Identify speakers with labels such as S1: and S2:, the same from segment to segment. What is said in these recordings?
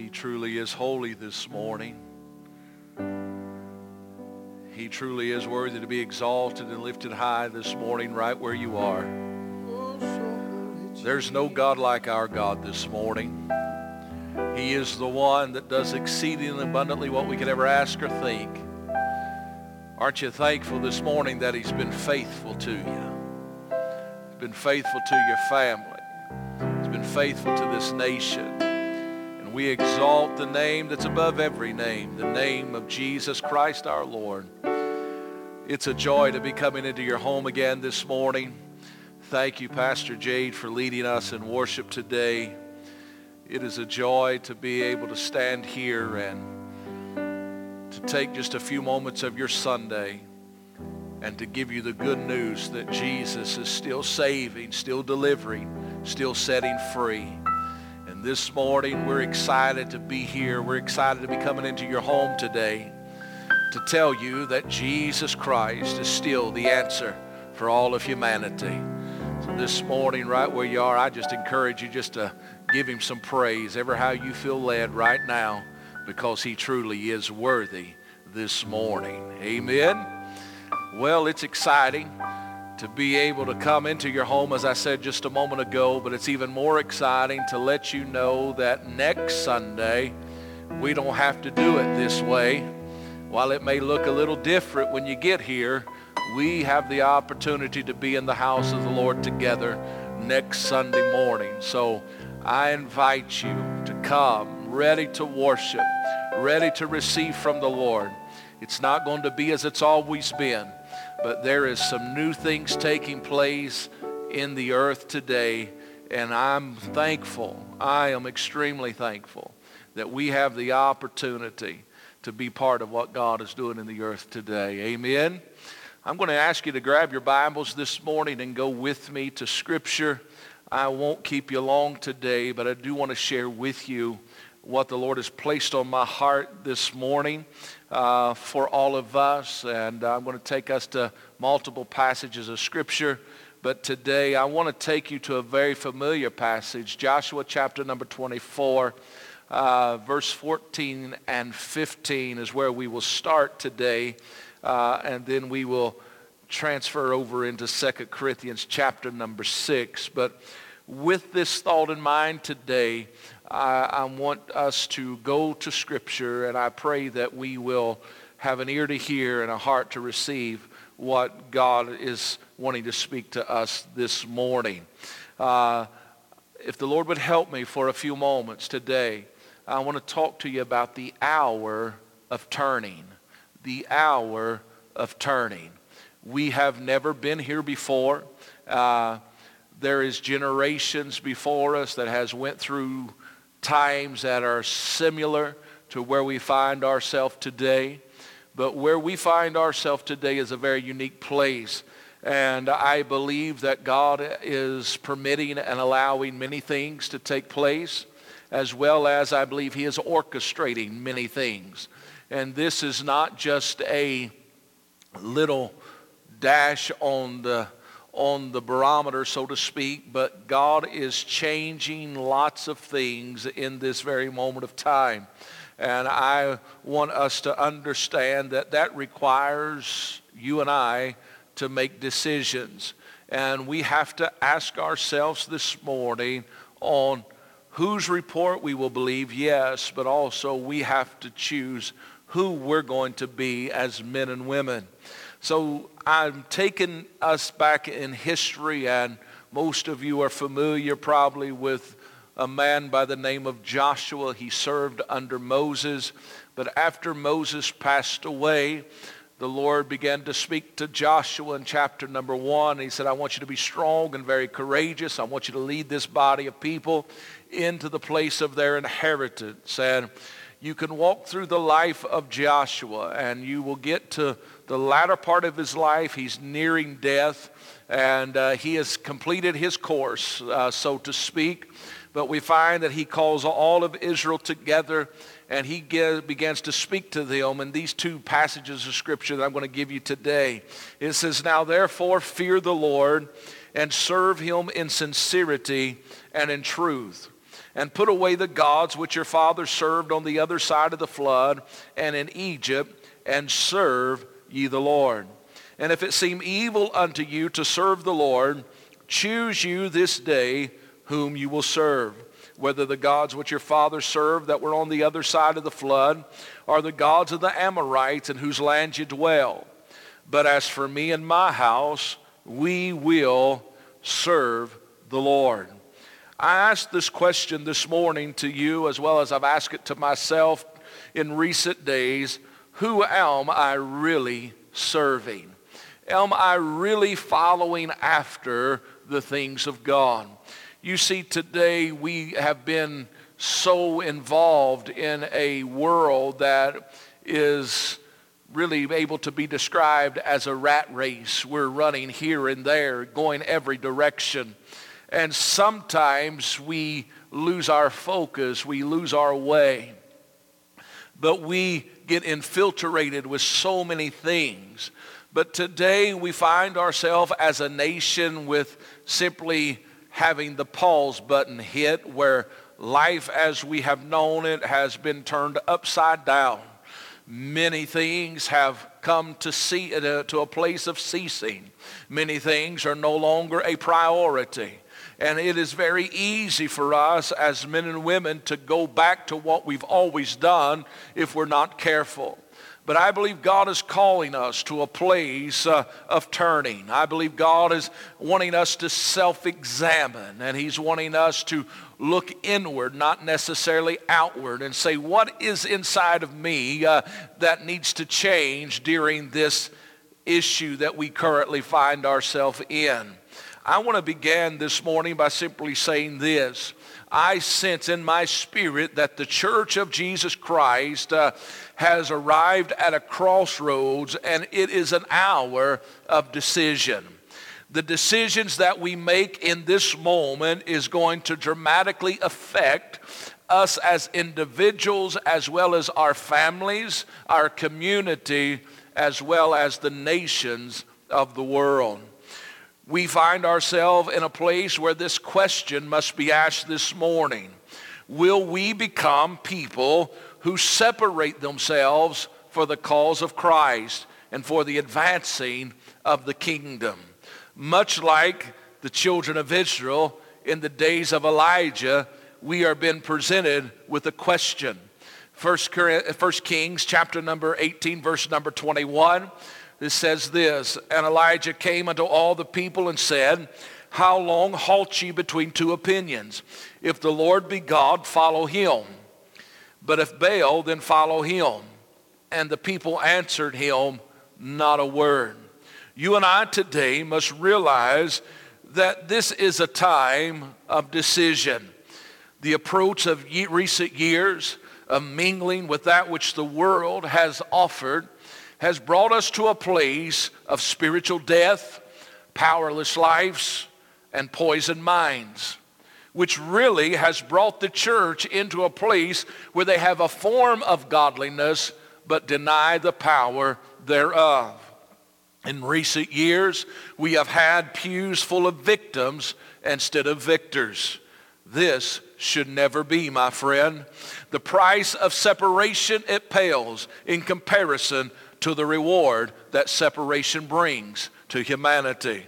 S1: He truly is holy this morning. He truly is worthy to be exalted and lifted high this morning right where you are. There's no God like our God this morning. He is the one that does exceedingly abundantly what we could ever ask or think. Aren't you thankful this morning that he's been faithful to you? He's been faithful to your family. He's been faithful to this nation. We exalt the name that's above every name, the name of Jesus Christ our Lord. It's a joy to be coming into your home again this morning. Thank you, Pastor Jade, for leading us in worship today. It is a joy to be able to stand here and to take just a few moments of your Sunday and to give you the good news that Jesus is still saving, still delivering, still setting free. And this morning, we're excited to be here. We're excited to be coming into your home today to tell you that Jesus Christ is still the answer for all of humanity. So this morning, right where you are, I just encourage you just to give him some praise, ever how you feel led right now, because he truly is worthy this morning. Amen. Well, it's exciting to be able to come into your home, as I said just a moment ago, but it's even more exciting to let you know that next Sunday, we don't have to do it this way. While it may look a little different when you get here, we have the opportunity to be in the house of the Lord together next Sunday morning. So I invite you to come ready to worship, ready to receive from the Lord. It's not going to be as it's always been, but there is some new things taking place in the earth today, and I'm thankful. I am extremely thankful that we have the opportunity to be part of what God is doing in the earth today. Amen. I'm going to ask you to grab your Bibles this morning and go with me to Scripture. I won't keep you long today, but I do want to share with you what the Lord has placed on my heart this morning uh, for all of us. And I'm going to take us to multiple passages of Scripture. But today I want to take you to a very familiar passage, Joshua chapter number 24. Uh, verse 14 and 15 is where we will start today uh, and then we will transfer over into 2 Corinthians chapter number 6. But with this thought in mind today, I, I want us to go to Scripture, and I pray that we will have an ear to hear and a heart to receive what God is wanting to speak to us this morning. Uh, if the Lord would help me for a few moments today, I want to talk to you about the hour of turning the hour of turning. We have never been here before. Uh, there is generations before us that has went through times that are similar to where we find ourselves today. But where we find ourselves today is a very unique place. And I believe that God is permitting and allowing many things to take place, as well as I believe he is orchestrating many things. And this is not just a little dash on the on the barometer, so to speak, but God is changing lots of things in this very moment of time. And I want us to understand that that requires you and I to make decisions. And we have to ask ourselves this morning on whose report we will believe, yes, but also we have to choose who we're going to be as men and women. So I'm taking us back in history, and most of you are familiar probably with a man by the name of Joshua. He served under Moses, but after Moses passed away, the Lord began to speak to Joshua in chapter number one. He said, I want you to be strong and very courageous. I want you to lead this body of people into the place of their inheritance. And you can walk through the life of Joshua and you will get to the latter part of his life. He's nearing death and uh, he has completed his course, uh, so to speak. But we find that he calls all of Israel together and he begins to speak to them in these two passages of scripture that I'm going to give you today. It says, Now therefore fear the Lord and serve him in sincerity and in truth and put away the gods which your fathers served on the other side of the flood and in Egypt, and serve ye the Lord. And if it seem evil unto you to serve the Lord, choose you this day whom you will serve, whether the gods which your fathers served that were on the other side of the flood, or the gods of the Amorites in whose land you dwell. But as for me and my house, we will serve the Lord. I asked this question this morning to you as well as I've asked it to myself in recent days. Who am I really serving? Am I really following after the things of God? You see, today we have been so involved in a world that is really able to be described as a rat race. We're running here and there, going every direction. And sometimes we lose our focus, we lose our way. But we get infiltrated with so many things. But today we find ourselves as a nation with simply having the pause button hit where life as we have known it has been turned upside down. Many things have come to, see, uh, to a place of ceasing. Many things are no longer a priority. And it is very easy for us as men and women to go back to what we've always done if we're not careful. But I believe God is calling us to a place uh, of turning. I believe God is wanting us to self-examine and he's wanting us to look inward, not necessarily outward, and say, what is inside of me uh, that needs to change during this issue that we currently find ourselves in? I want to begin this morning by simply saying this. I sense in my spirit that the church of Jesus Christ uh, has arrived at a crossroads and it is an hour of decision. The decisions that we make in this moment is going to dramatically affect us as individuals as well as our families, our community, as well as the nations of the world we find ourselves in a place where this question must be asked this morning. Will we become people who separate themselves for the cause of Christ and for the advancing of the kingdom? Much like the children of Israel in the days of Elijah, we are being presented with a question. First Kings chapter number 18, verse number 21 it says this, And Elijah came unto all the people and said, How long halt ye between two opinions? If the Lord be God, follow him. But if Baal, then follow him. And the people answered him not a word. You and I today must realize that this is a time of decision. The approach of recent years of mingling with that which the world has offered has brought us to a place of spiritual death, powerless lives, and poisoned minds, which really has brought the church into a place where they have a form of godliness but deny the power thereof. In recent years, we have had pews full of victims instead of victors. This should never be, my friend. The price of separation, it pales in comparison to the reward that separation brings to humanity.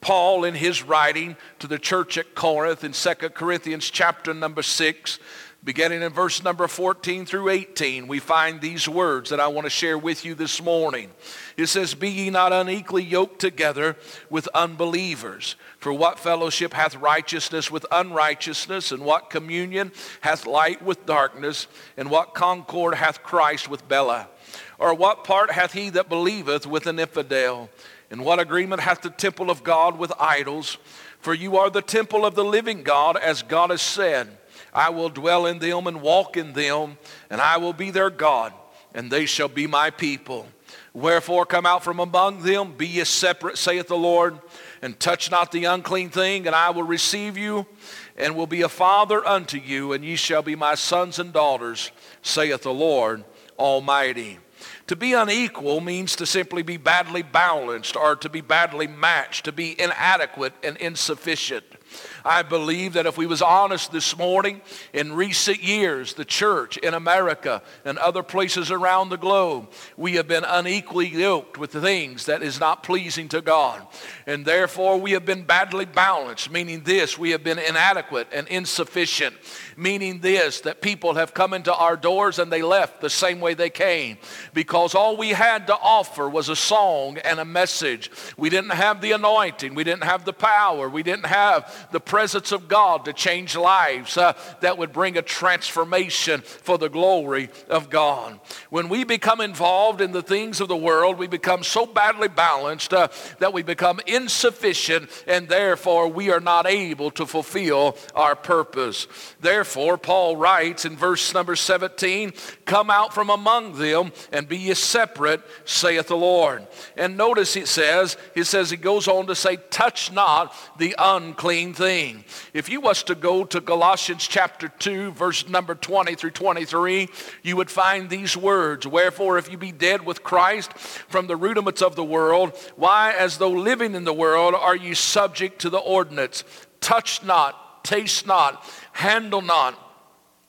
S1: Paul, in his writing to the church at Corinth in 2 Corinthians chapter number 6, beginning in verse number 14 through 18, we find these words that I want to share with you this morning. It says, Be ye not unequally yoked together with unbelievers. For what fellowship hath righteousness with unrighteousness? And what communion hath light with darkness? And what concord hath Christ with Belial? Or what part hath he that believeth with an infidel? And what agreement hath the temple of God with idols? For you are the temple of the living God, as God has said, I will dwell in them and walk in them, and I will be their God, and they shall be my people. Wherefore come out from among them, be ye separate, saith the Lord, and touch not the unclean thing, and I will receive you, and will be a father unto you, and ye shall be my sons and daughters, saith the Lord Almighty. To be unequal means to simply be badly balanced or to be badly matched, to be inadequate and insufficient. I believe that if we was honest this morning, in recent years, the church in America and other places around the globe, we have been unequally yoked with things that is not pleasing to God. And therefore we have been badly balanced, meaning this, we have been inadequate and insufficient meaning this that people have come into our doors and they left the same way they came because all we had to offer was a song and a message. We didn't have the anointing, we didn't have the power, we didn't have the presence of God to change lives uh, that would bring a transformation for the glory of God. When we become involved in the things of the world, we become so badly balanced uh, that we become insufficient and therefore we are not able to fulfill our purpose. Therefore, Paul writes in verse number 17, Come out from among them and be ye separate, saith the Lord. And notice it says, he says, he goes on to say, Touch not the unclean thing. If you was to go to Galatians chapter 2, verse number 20 through 23, you would find these words, Wherefore, if you be dead with Christ from the rudiments of the world, why, as though living in the world, are you subject to the ordinance? Touch not, taste not, handle not,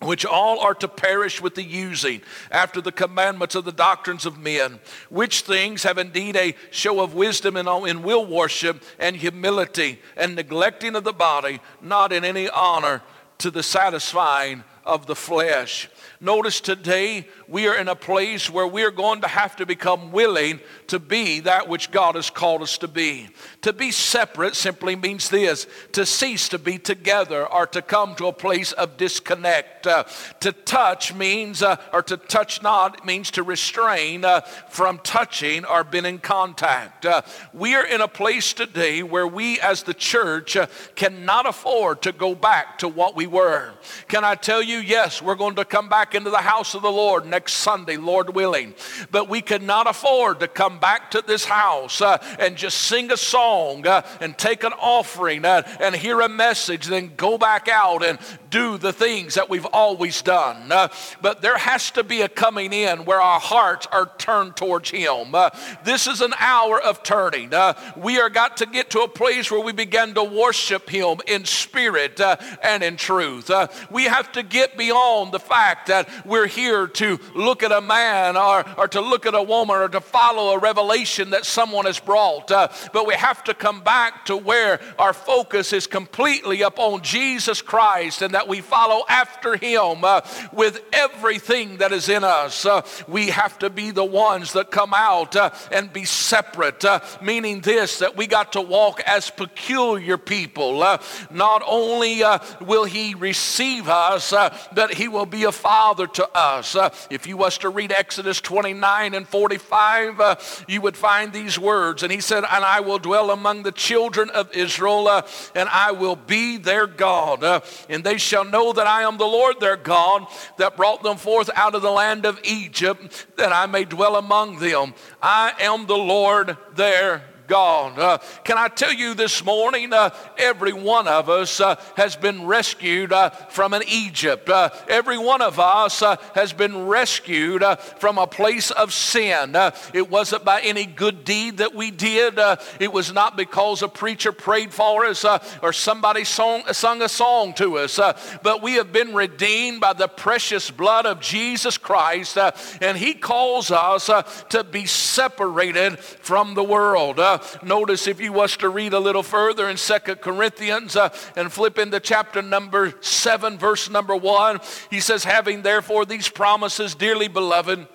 S1: which all are to perish with the using after the commandments of the doctrines of men, which things have indeed a show of wisdom in, in will worship and humility and neglecting of the body, not in any honor to the satisfying of the flesh. Notice today we are in a place where we're going to have to become willing to be that which God has called us to be. To be separate simply means this to cease to be together or to come to a place of disconnect. Uh, to touch means, uh, or to touch not means to restrain uh, from touching or being in contact. Uh, we are in a place today where we as the church uh, cannot afford to go back to what we were. Can I tell you, yes, we're going to come back into the house of the Lord next Sunday, Lord willing. But we could not afford to come back to this house uh, and just sing a song uh, and take an offering uh, and hear a message, then go back out and do the things that we've always done. Uh, but there has to be a coming in where our hearts are turned towards Him. Uh, this is an hour of turning. Uh, we are got to get to a place where we begin to worship Him in spirit and in truth. we have to get beyond the fact that we're here to look at a man or, or to look at a woman or to follow a revelation that someone has brought. Uh, but we have to come back to where our focus is completely upon Jesus Christ and that we follow after him uh, with everything that is in us. Uh, we have to be the ones that come out uh, and be separate, uh, meaning this that we got to walk as peculiar people. Uh, not only will he receive us, but he will be a father to us. Uh, if you was to read Exodus 29 and 45, uh, you would find these words. And he said, And I will dwell among the children of Israel, uh, and I will be their God. And they shall know that I am the Lord their God that brought them forth out of the land of Egypt, that I may dwell among them. I am the Lord their God. Uh, can I tell you this morning, uh, every one of us uh, has been rescued uh, from an Egypt. Uh, every one of us uh, has been rescued from a place of sin. it wasn't by any good deed that we did. it was not because a preacher prayed for us or somebody song, sung a song to us. but we have been redeemed by the precious blood of Jesus Christ. and he calls us to be separated from the world. Notice if you was to read a little further in Second Corinthians uh, and flip into chapter number 7, verse number 1, he says, Having therefore these promises, dearly beloved,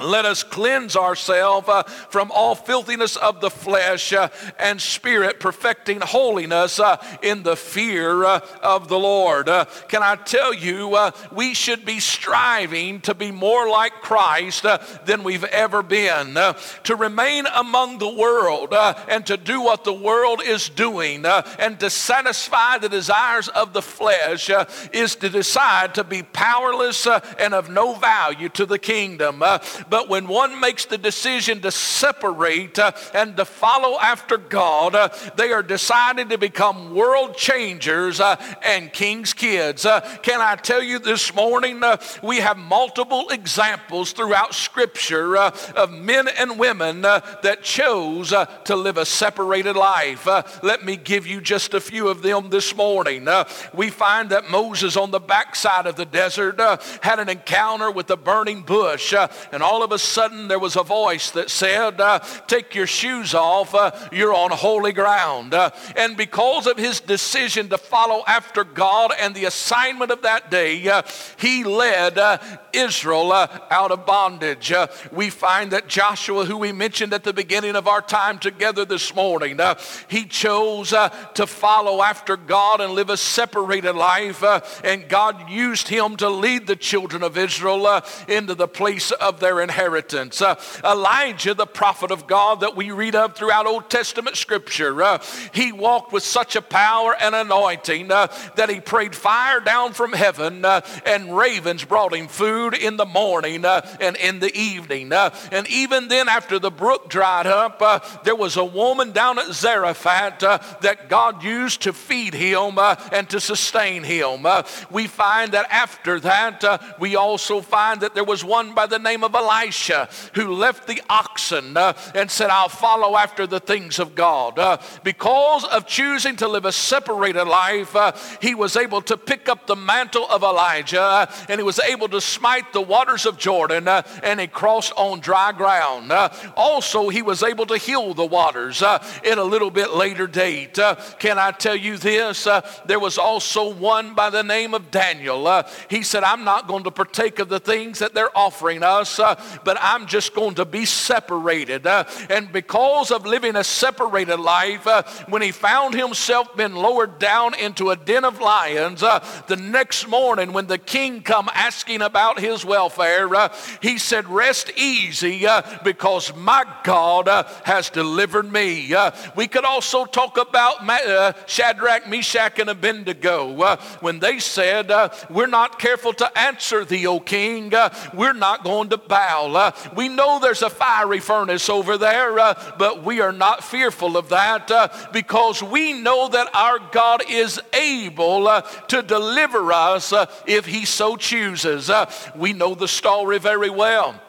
S1: let us cleanse ourselves uh, from all filthiness of the flesh uh, and spirit, perfecting holiness uh, in the fear uh, of the Lord. Uh, can I tell you, uh, we should be striving to be more like Christ than we've ever been. to remain among the world and to do what the world is doing and to satisfy the desires of the flesh is to decide to be powerless and of no value to the kingdom but when one makes the decision to separate uh, and to follow after God, uh, they are deciding to become world changers uh, and king's kids. Uh, can I tell you this morning, uh, we have multiple examples throughout Scripture of men and women that chose to live a separated life. let me give you just a few of them this morning. we find that Moses on the backside of the desert had an encounter with a burning bush, and all of a sudden there was a voice that said, Take your shoes off, you're on holy ground. and because of his decision to follow after God and the assignment of that day, uh, he led uh, Israel uh, out of bondage. Uh, we find that Joshua, who we mentioned at the beginning of our time together this morning, uh, he chose uh, to follow after God and live a separated life, and God used him to lead the children of Israel into the place of their inheritance. Elijah, the prophet of God that we read of throughout Old Testament scripture, he walked with such a power and anointing that he prayed fire down from heaven and ravens brought him food in the morning uh, and in the evening. Uh, and even then, after the brook dried up, uh, there was a woman down at Zarephath uh, that God used to feed him uh, and to sustain him. Uh, we find that after that, we also find that there was one by the name of Elisha who left the oxen and said, I'll follow after the things of God. because of choosing to live a separated life, he was able to pick up the mantle of Elijah and he was able to smite the waters of Jordan, uh, and he crossed on dry ground. Uh, also, he was able to heal the waters uh, in a little bit later date. Uh, can I tell you this? Uh, there was also one by the name of Daniel. Uh, he said, I'm not going to partake of the things that they're offering us, but I'm just going to be separated. and because of living a separated life, when he found himself being lowered down into a den of lions, the next morning when the king come asking about his welfare, uh, he said, Rest easy uh, because my God uh, has delivered me. Uh, we could also talk about uh, Shadrach, Meshach, and Abednego uh, when they said, We're not careful to answer thee, O king. we're not going to bow. Uh, we know there's a fiery furnace over there, uh, but we are not fearful of that uh, because we know that our God is able to deliver us if he so chooses. We know the story very well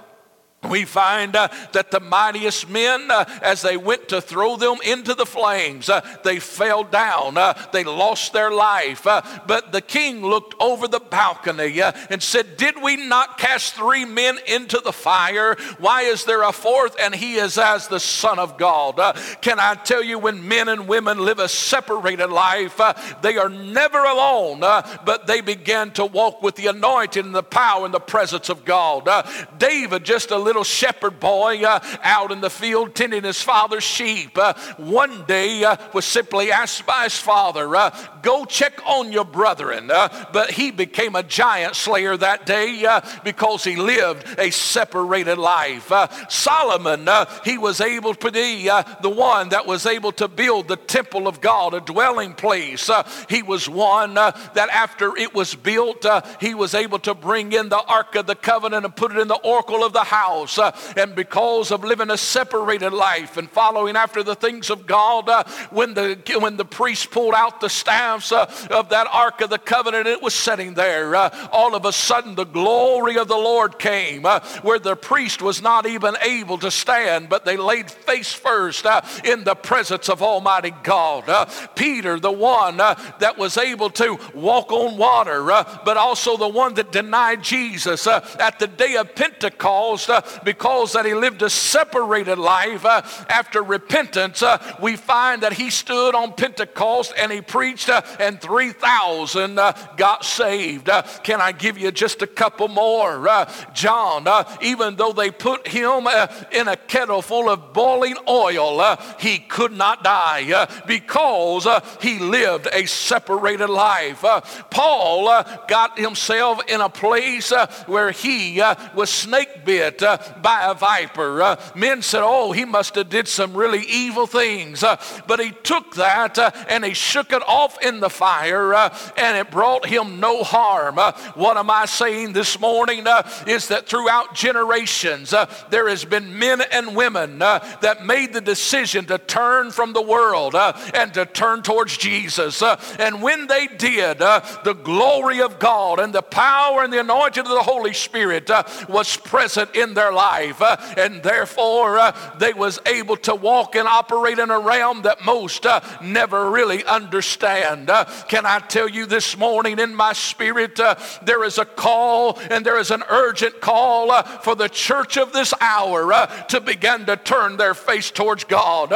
S1: we find uh, that the mightiest men, uh, as they went to throw them into the flames, uh, they fell down. Uh, they lost their life. Uh, but the king looked over the balcony uh, and said, Did we not cast three men into the fire? Why is there a fourth? And he is as the Son of God. can I tell you, when men and women live a separated life, they are never alone, but they begin to walk with the anointing and the power and the presence of God. David, just a little shepherd boy uh, out in the field tending his father's sheep, uh, one day uh, was simply asked by his father, uh, Go check on your brethren. Uh, but he became a giant slayer that day because he lived a separated life. Solomon, he was able to be the one that was able to build the temple of God, a dwelling place. he was one that after it was built, he was able to bring in the Ark of the Covenant and put it in the oracle of the house house. Uh, and because of living a separated life and following after the things of God, uh, when, the, when the priest pulled out the staffs uh, of that Ark of the Covenant, it was sitting there. Uh, all of a sudden, the glory of the Lord came uh, where the priest was not even able to stand, but they laid face first uh, in the presence of Almighty God. Peter, the one that was able to walk on water, but also the one that denied Jesus at the day of Pentecost, because that he lived a separated life uh, after repentance, uh, we find that he stood on Pentecost and he preached, uh, and 3,000 uh, got saved. Uh, can I give you just a couple more? Uh, John, uh, even though they put him in a kettle full of boiling oil, he could not die because he lived a separated life. Paul got himself in a place where he was snake bit by a viper. Uh, men said, oh, he must have did some really evil things. Uh, but he took that uh, and he shook it off in the fire and it brought him no harm. what am I saying this morning is that throughout generations there has been men and women that made the decision to turn from the world and to turn towards Jesus. and when they did, the glory of God and the power and the anointing of the Holy Spirit uh, was present in their life. Uh, and therefore, uh, they was able to walk and operate in a realm that most uh, never really understand. Uh, can I tell you this morning in my spirit, uh, there is a call and there is an urgent call uh, for the church of this hour to begin to turn their face towards God.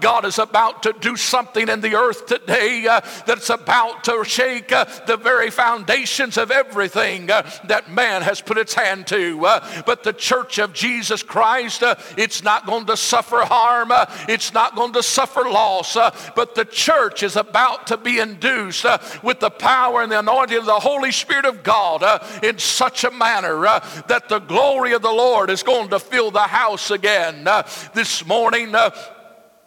S1: God is about to do something in the earth today that's about to shake the very foundations of everything that man has put its hand to. But the church of Jesus Christ, uh, it's not going to suffer harm. Uh, it's not going to suffer loss. Uh, but the church is about to be induced uh, with the power and the anointing of the Holy Spirit of God uh, in such a manner that the glory of the Lord is going to fill the house again. this morning,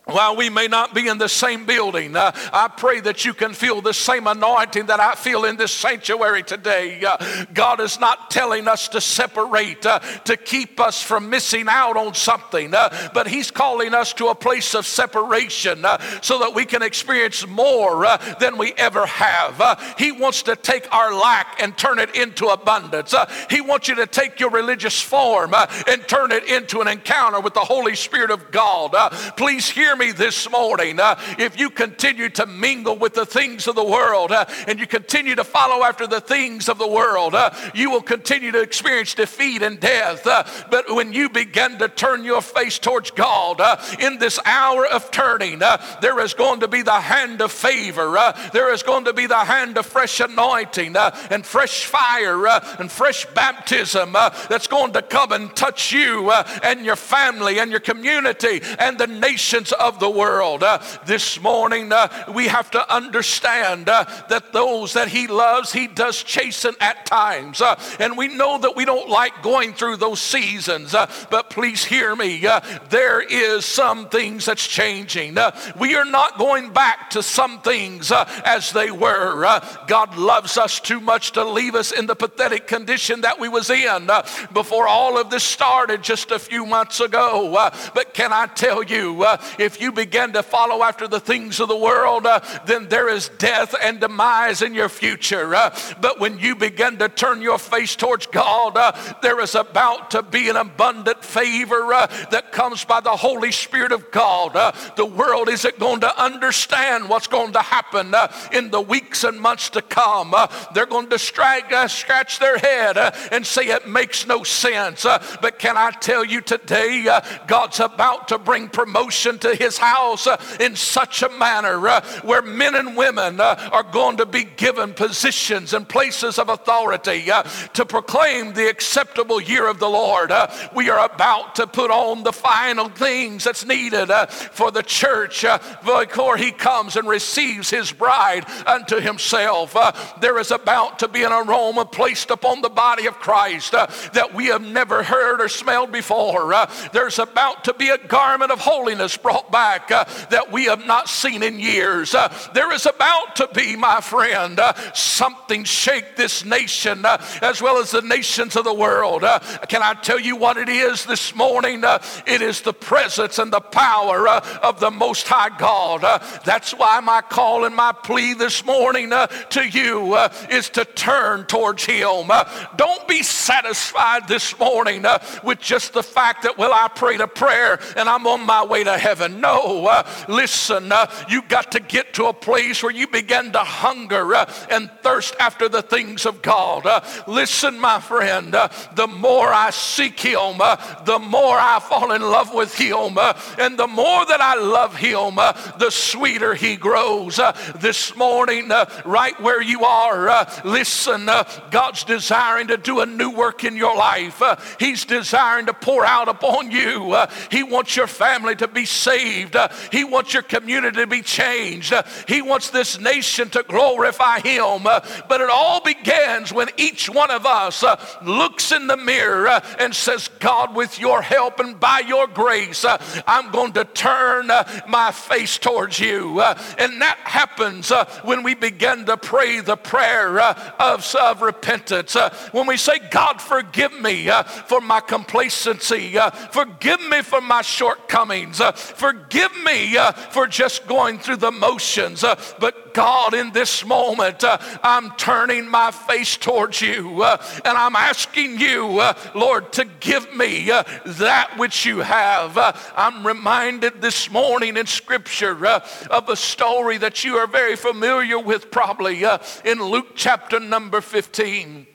S1: while we may not be in the same building, uh, I pray that you can feel the same anointing that I feel in this sanctuary today. Uh, God is not telling us to separate, uh, to keep us from missing out on something, uh, but He's calling us to a place of separation uh, so that we can experience more uh, than we ever have. he wants to take our lack and turn it into abundance. he wants you to take your religious form and turn it into an encounter with the Holy Spirit of God. please hear hear me this morning, uh, if you continue to mingle with the things of the world uh, and you continue to follow after the things of the world, uh, you will continue to experience defeat and death. Uh, but when you begin to turn your face towards God uh, in this hour of turning, uh, there is going to be the hand of favor. there is going to be the hand of fresh anointing and fresh fire and fresh baptism that's going to come and touch you and your family and your community and the nations of the world. Uh, this morning, uh, we have to understand uh, that those that He loves, He does chasten at times. Uh, and we know that we don't like going through those seasons. Uh, but please hear me. Uh, there is some things that's changing. we are not going back to some things as they were. God loves us too much to leave us in the pathetic condition that we was in before all of this started just a few months ago. but can I tell you, if if you begin to follow after the things of the world, uh, then there is death and demise in your future. Uh, but when you begin to turn your face towards God, uh, there is about to be an abundant favor uh, that comes by the Holy Spirit of God. Uh, the world isn't going to understand what's going to happen uh, in the weeks and months to come. they're going to scratch their head and say it makes no sense. but can I tell you today, God's about to bring promotion to his house uh, in such a manner uh, where men and women uh, are going to be given positions and places of authority uh, to proclaim the acceptable year of the Lord. Uh, we are about to put on the final things that's needed uh, for the church before he comes and receives his bride unto himself. there is about to be an aroma placed upon the body of Christ that we have never heard or smelled before. there's about to be a garment of holiness brought back uh, that we have not seen in years. Uh, there is about to be, my friend, uh, something shake this nation uh, as well as the nations of the world. Uh, can I tell you what it is this morning? Uh, it is the presence and the power of the Most High God. that's why my call and my plea this morning to you is to turn towards Him. don't be satisfied this morning with just the fact that, well, I prayed a prayer and I'm on my way to heaven. No, uh, listen, uh, you got to get to a place where you begin to hunger uh, and thirst after the things of God. Uh, listen, my friend, uh, the more I seek Him, uh, the more I fall in love with Him, and the more that I love Him, the sweeter He grows. this morning, right where you are, listen, God's desiring to do a new work in your life. He's desiring to pour out upon you. he wants your family to be saved saved. Uh, he wants your community to be changed. Uh, he wants this nation to glorify him. Uh, but it all begins when each one of us uh, looks in the mirror uh, and says, God, with your help and by your grace, uh, I'm going to turn my face towards you. and that happens when we begin to pray the prayer of, of repentance. when we say, God, forgive me for my complacency. forgive me for my shortcomings. forgive me uh, for just going through the motions. Uh, but God, in this moment, uh, I'm turning my face towards you and I'm asking you, Lord, to give me that which you have. I'm reminded this morning in Scripture of a story that you are very familiar with, probably in Luke chapter number 15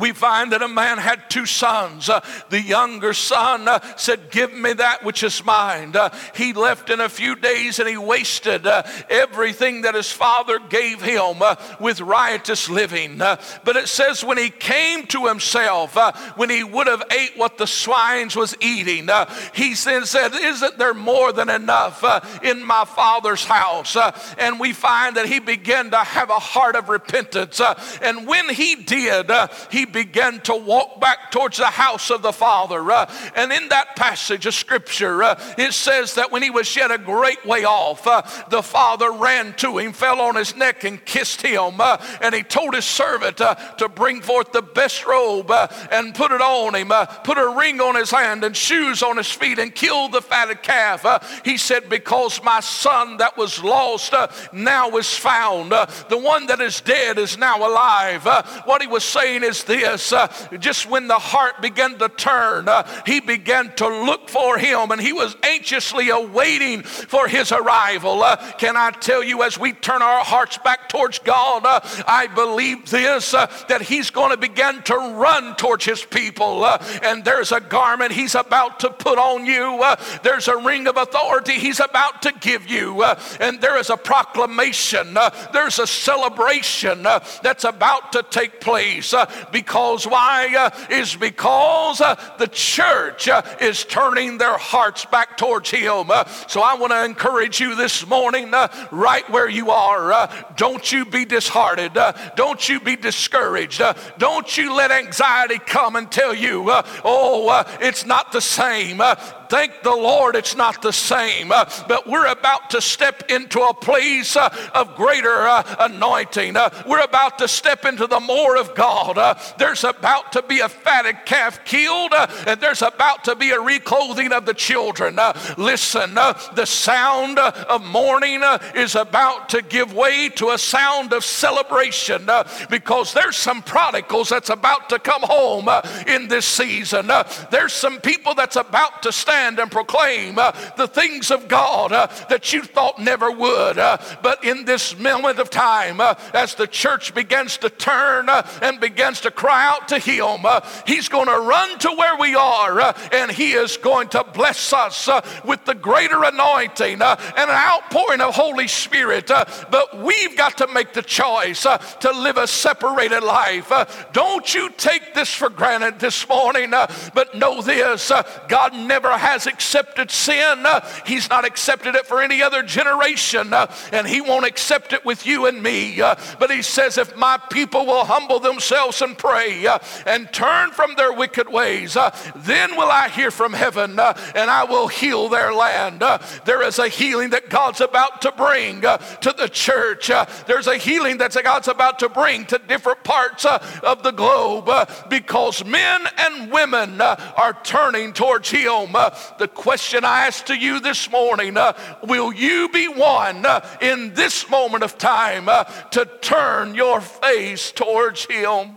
S1: we find that a man had two sons. Uh, the younger son uh, said, Give me that which is mine. Uh, he left in a few days and he wasted uh, everything that his father gave him uh, with riotous living. Uh, but it says, when he came to himself, when he would have ate what the swines was eating, he then said, Isn't there more than enough in my father's house? and we find that he began to have a heart of repentance. and when he did, he began to walk back towards the house of the Father. Uh, and in that passage of Scripture, uh, it says that when he was yet a great way off, uh, the Father ran to him, fell on his neck, and kissed him. Uh, and he told his servant uh, to bring forth the best robe uh, and put it on him, put a ring on his hand and shoes on his feet, and kill the fatted calf. he said, Because my son that was lost now is found. the one that is dead is now alive. what he was saying is this uh, just when the heart began to turn, uh, he began to look for him and he was anxiously awaiting for his arrival. Uh, can I tell you, as we turn our hearts back towards God, uh, I believe this uh, that he's going to begin to run towards his people. Uh, and there's a garment he's about to put on you, there's a ring of authority he's about to give you, and there is a proclamation, there's a celebration that's about to take place because why? Uh, is because uh, the church uh, is turning their hearts back towards Him. Uh, so I want to encourage you this morning, uh, right where you are. Uh, don't you be disheartened. don't you be discouraged. don't you let anxiety come and tell you, oh, it's not the same. Thank the Lord it's not the same. Uh, but we're about to step into a place uh, of greater uh, anointing. Uh, we're about to step into the more of God. Uh, there's about to be a fatted calf killed, uh, and there's about to be a reclothing of the children. listen, the sound of mourning is about to give way to a sound of celebration because there's some prodigals that's about to come home in this season. there's some people that's about to stand stand and proclaim uh, the things of God uh, that you thought never would. Uh, but in this moment of time, uh, as the church begins to turn uh, and begins to cry out to Him, uh, He's going to run to where we are and He is going to bless us with the greater anointing and an outpouring of Holy Spirit. but we've got to make the choice to live a separated life. don't you take this for granted this morning, but know this God never has has accepted sin. Uh, he's not accepted it for any other generation, uh, and He won't accept it with you and me. Uh, but He says, if my people will humble themselves and pray uh, and turn from their wicked ways, uh, then will I hear from heaven uh, and I will heal their land. there is a healing that God's about to bring to the church. there's a healing that God's about to bring to different parts of the globe because men and women are turning towards Him the question I ask to you this morning, uh, will you be one uh, in this moment of time uh, to turn your face towards him?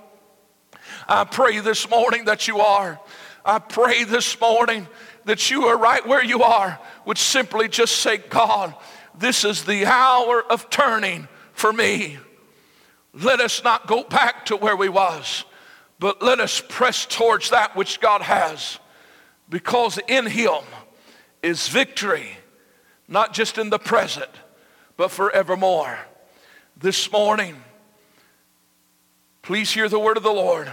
S1: I pray this morning that you are. I pray this morning that you are right where you are, would simply just say, God, this is the hour of turning for me. Let us not go back to where we was, but let us press towards that which God has because in him is victory, not just in the present, but forevermore. This morning, please hear the word of the Lord.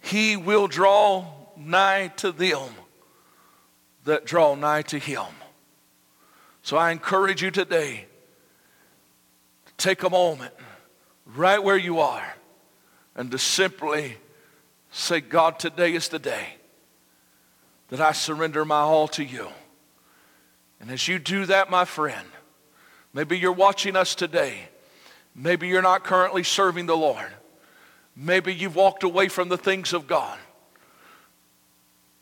S1: He will draw nigh to them that draw nigh to him. So I encourage you today to take a moment right where you are and to simply say, God, today is the day that I surrender my all to you. And as you do that, my friend, maybe you're watching us today. Maybe you're not currently serving the Lord. Maybe you've walked away from the things of God.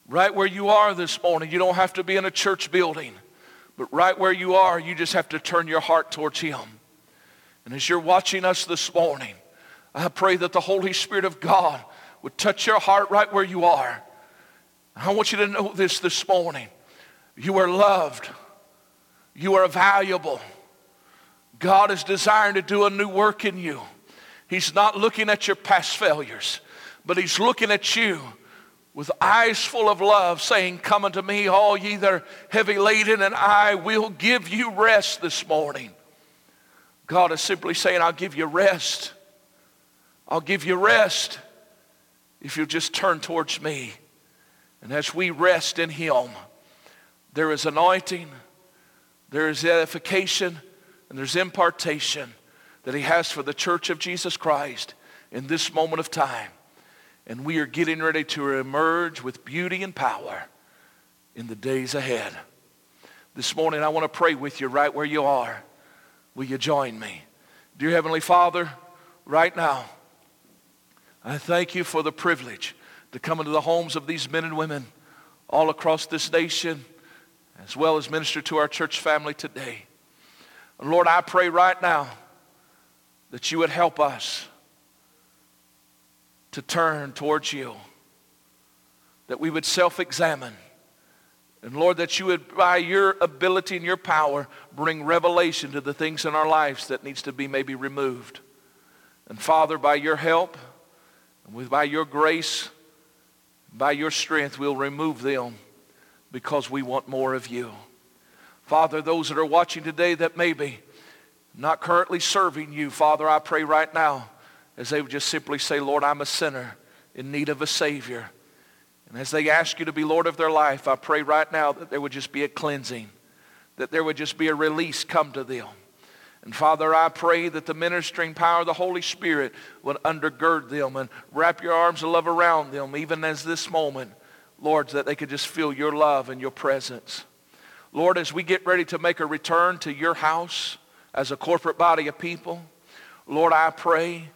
S1: Right where you are this morning, you don't have to be in a church building, but right where you are, you just have to turn your heart towards Him. And as you're watching us this morning, I pray that the Holy Spirit of God would touch your heart right where you are. I want you to know this this morning. You are loved. You are valuable. God is desiring to do a new work in you. He's not looking at your past failures, but He's looking at you with eyes full of love, saying, Come unto me, all ye that are heavy laden, and I will give you rest this morning. God is simply saying, I'll give you rest. I'll give you rest if you'll just turn towards me. And as we rest in Him, there is anointing, there is edification, and there's impartation that He has for the church of Jesus Christ in this moment of time. And we are getting ready to emerge with beauty and power in the days ahead. This morning, I want to pray with you right where you are. Will you join me? Dear Heavenly Father, right now, I thank you for the privilege to come into the homes of these men and women all across this nation, as well as minister to our church family today. And Lord, I pray right now that you would help us to turn towards you, that we would self examine. And Lord, that you would, by your ability and your power, bring revelation to the things in our lives that needs to be maybe removed. And Father, by your help, and with, by your grace, by your strength, we'll remove them because we want more of you. Father, those that are watching today that may be not currently serving you, Father, I pray right now as they would just simply say, Lord, I'm a sinner in need of a Savior. And as they ask you to be Lord of their life, I pray right now that there would just be a cleansing, that there would just be a release come to them. And Father, I pray that the ministering power of the Holy Spirit would undergird them and wrap your arms of love around them, even as this moment, Lord, that they could just feel your love and your presence. Lord, as we get ready to make a return to your house as a corporate body of people, Lord, I pray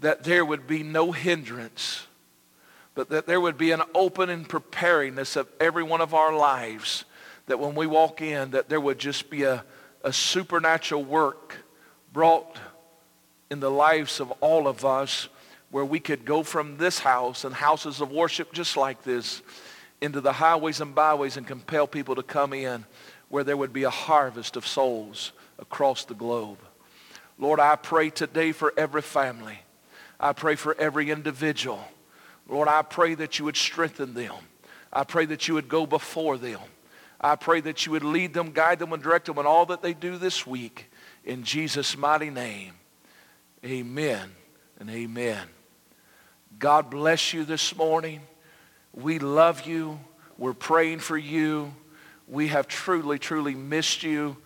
S1: that there would be no hindrance, but that there would be an open and preparingness of every one of our lives, that when we walk in, that there would just be a, a supernatural work brought in the lives of all of us where we could go from this house and houses of worship just like this into the highways and byways and compel people to come in where there would be a harvest of souls across the globe. Lord, I pray today for every family. I pray for every individual. Lord, I pray that you would strengthen them. I pray that you would go before them. I pray that you would lead them, guide them, and direct them in all that they do this week. In Jesus' mighty name, amen and amen. God bless you this morning. We love you. We're praying for you. We have truly, truly missed you.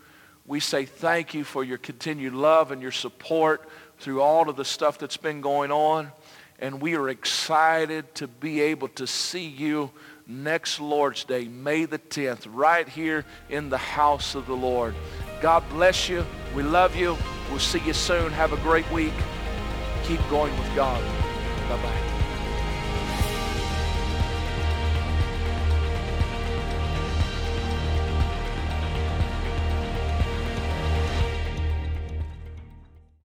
S1: We say thank you for your continued love and your support through all of the stuff that's been going on. And we are excited to be able to see you next Lord's Day, May the 10th, right here in the house of the Lord. God bless you. We love you. We'll see you soon. Have a great week. Keep going with God. Bye-bye.